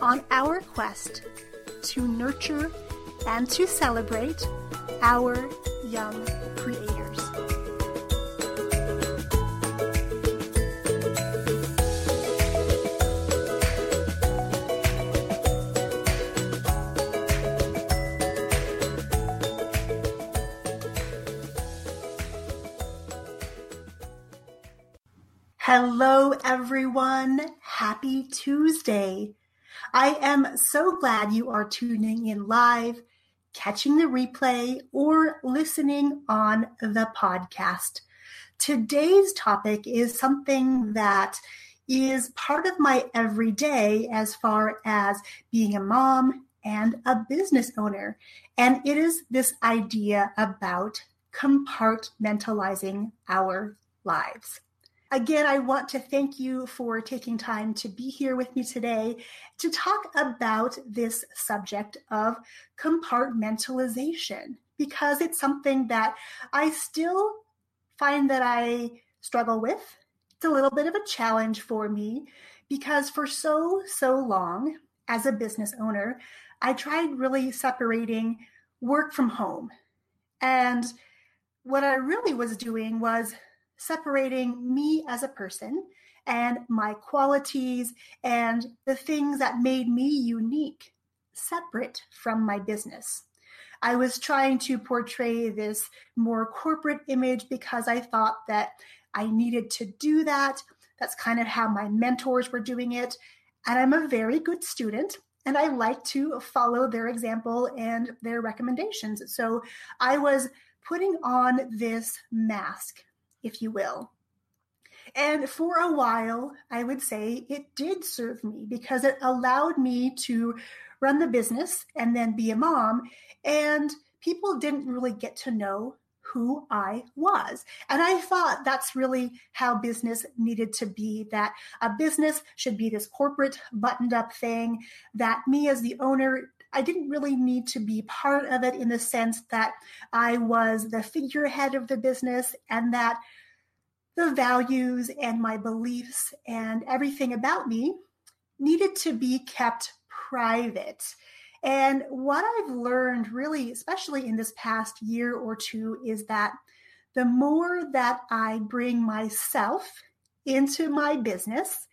on our quest to nurture and to celebrate our young creators. Hello, everyone. Happy Tuesday. I am so glad you are tuning in live, catching the replay, or listening on the podcast. Today's topic is something that is part of my everyday as far as being a mom and a business owner. And it is this idea about compartmentalizing our lives. Again, I want to thank you for taking time to be here with me today to talk about this subject of compartmentalization because it's something that I still find that I struggle with. It's a little bit of a challenge for me because for so, so long as a business owner, I tried really separating work from home. And what I really was doing was separating me as a person and my qualities and the things that made me unique separate from my business. I was trying to portray this more corporate image because I thought that I needed to do that. That's kind of how my mentors were doing it. And I'm a very good student and I like to follow their example and their recommendations. So I was putting on this mask if you will. And for a while, I would say it did serve me because it allowed me to run the business and then be a mom. And people didn't really get to know who I was. And I thought that's really how business needed to be that a business should be this corporate buttoned up thing, that me as the owner I didn't really need to be part of it in the sense that I was the figurehead of the business and that the values and my beliefs and everything about me needed to be kept private. And what I've learned, really, especially in this past year or two, is that the more that I bring myself into my business,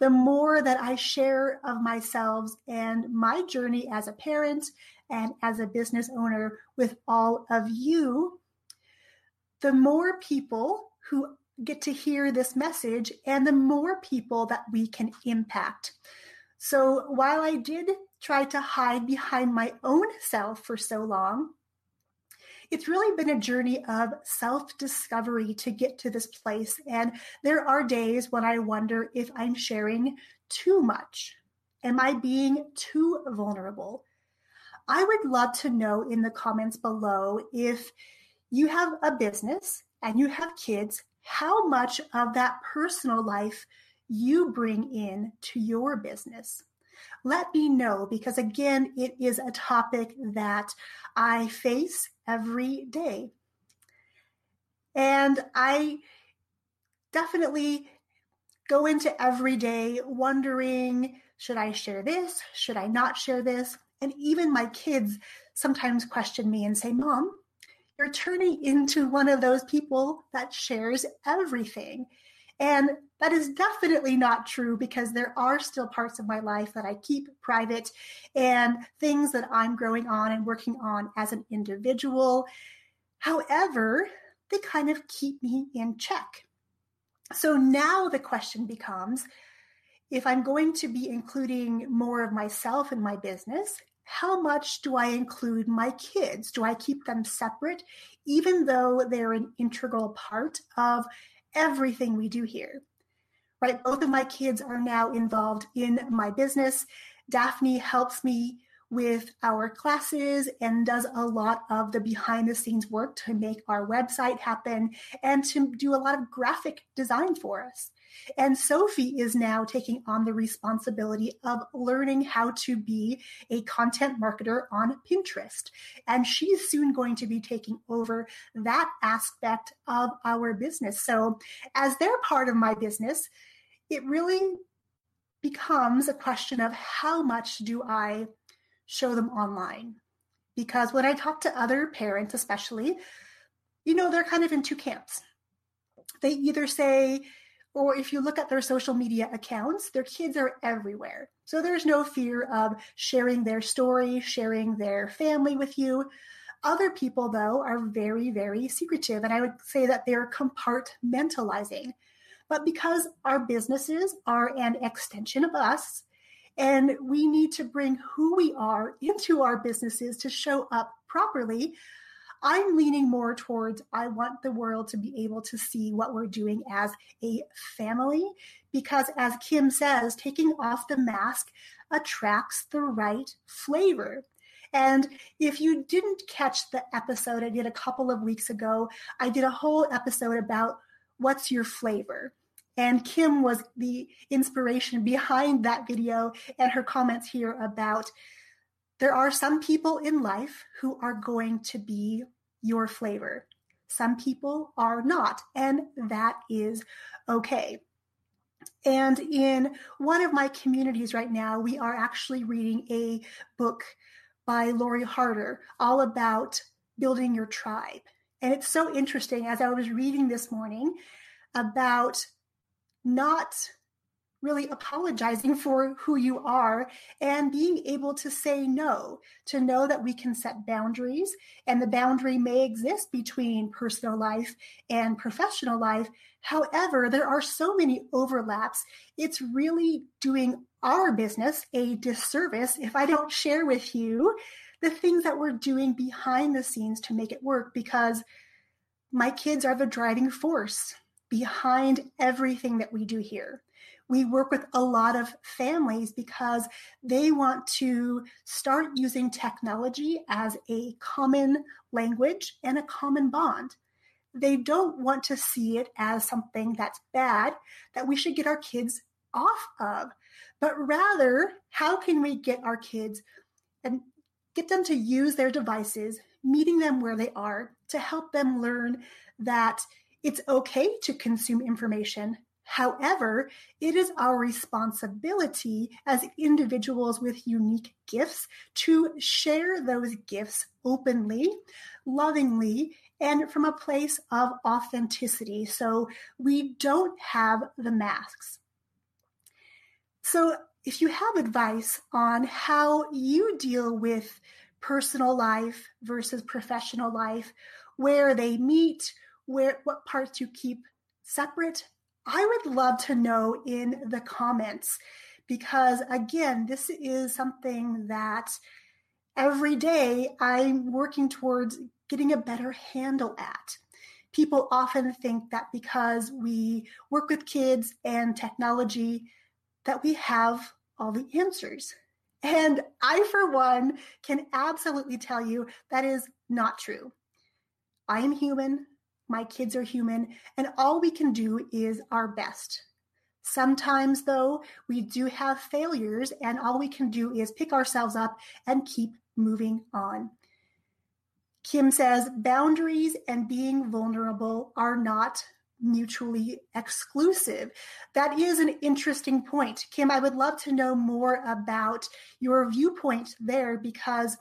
the more that I share of myself and my journey as a parent and as a business owner with all of you, the more people who get to hear this message and the more people that we can impact. So while I did try to hide behind my own self for so long, it's really been a journey of self discovery to get to this place. And there are days when I wonder if I'm sharing too much. Am I being too vulnerable? I would love to know in the comments below if you have a business and you have kids how much of that personal life you bring in to your business. Let me know because, again, it is a topic that I face every day. And I definitely go into every day wondering should I share this? Should I not share this? And even my kids sometimes question me and say, Mom, you're turning into one of those people that shares everything. And that is definitely not true because there are still parts of my life that I keep private and things that I'm growing on and working on as an individual. However, they kind of keep me in check. So now the question becomes if I'm going to be including more of myself in my business, how much do I include my kids? Do I keep them separate, even though they're an integral part of everything we do here? Right? Both of my kids are now involved in my business. Daphne helps me with our classes and does a lot of the behind the scenes work to make our website happen and to do a lot of graphic design for us. And Sophie is now taking on the responsibility of learning how to be a content marketer on Pinterest. And she's soon going to be taking over that aspect of our business. So, as they're part of my business, it really becomes a question of how much do I show them online? Because when I talk to other parents, especially, you know, they're kind of in two camps. They either say, or if you look at their social media accounts, their kids are everywhere. So there's no fear of sharing their story, sharing their family with you. Other people, though, are very, very secretive. And I would say that they're compartmentalizing. But because our businesses are an extension of us, and we need to bring who we are into our businesses to show up properly, I'm leaning more towards I want the world to be able to see what we're doing as a family because, as Kim says, taking off the mask attracts the right flavor. And if you didn't catch the episode I did a couple of weeks ago, I did a whole episode about what's your flavor. And Kim was the inspiration behind that video and her comments here about there are some people in life who are going to be your flavor. Some people are not, and that is okay. And in one of my communities right now, we are actually reading a book by Lori Harder all about building your tribe. And it's so interesting as I was reading this morning about not really apologizing for who you are and being able to say no, to know that we can set boundaries and the boundary may exist between personal life and professional life. However, there are so many overlaps. It's really doing our business a disservice if I don't share with you the things that we're doing behind the scenes to make it work because my kids are the driving force behind everything that we do here we work with a lot of families because they want to start using technology as a common language and a common bond. They don't want to see it as something that's bad that we should get our kids off of, but rather, how can we get our kids and get them to use their devices, meeting them where they are to help them learn that it's okay to consume information However, it is our responsibility as individuals with unique gifts to share those gifts openly, lovingly, and from a place of authenticity. So we don't have the masks. So, if you have advice on how you deal with personal life versus professional life, where they meet, where what parts you keep separate I would love to know in the comments because, again, this is something that every day I'm working towards getting a better handle at. People often think that because we work with kids and technology, that we have all the answers. And I, for one, can absolutely tell you that is not true. I am human. My kids are human, and all we can do is our best. Sometimes, though, we do have failures, and all we can do is pick ourselves up and keep moving on. Kim says boundaries and being vulnerable are not mutually exclusive. That is an interesting point. Kim, I would love to know more about your viewpoint there because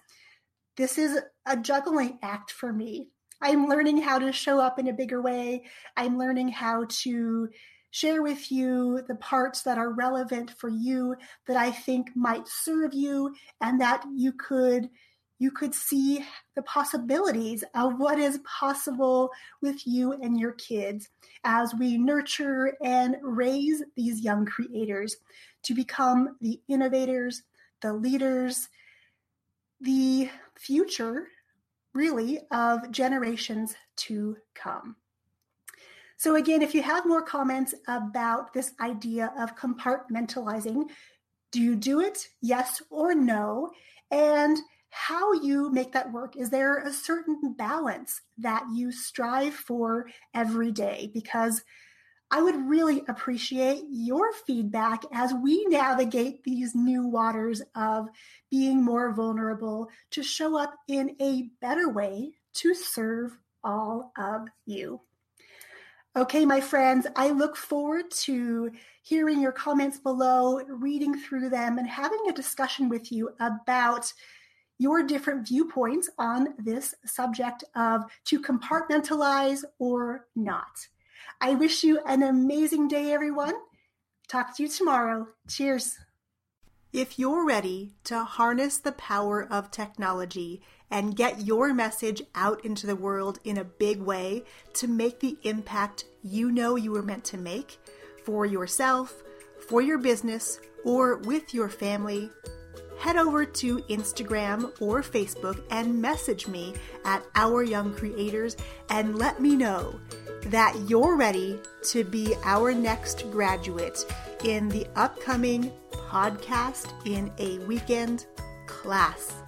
this is a juggling act for me. I'm learning how to show up in a bigger way. I'm learning how to share with you the parts that are relevant for you that I think might serve you and that you could you could see the possibilities of what is possible with you and your kids as we nurture and raise these young creators to become the innovators, the leaders, the future, really, of generations to come. So, again, if you have more comments about this idea of compartmentalizing, do you do it? Yes or no? And how you make that work. Is there a certain balance that you strive for every day? Because I would really appreciate your feedback as we navigate these new waters of being more vulnerable to show up in a better way to serve all of you. Okay, my friends, I look forward to hearing your comments below, reading through them, and having a discussion with you about your different viewpoints on this subject of to compartmentalize or not. I wish you an amazing day, everyone. Talk to you tomorrow. Cheers. If you're ready to harness the power of technology and get your message out into the world in a big way to make the impact you know you were meant to make for yourself, for your business, or with your family, head over to Instagram or Facebook and message me at Our Young Creators and let me know that you're ready to be our next graduate in the upcoming podcast in a weekend class.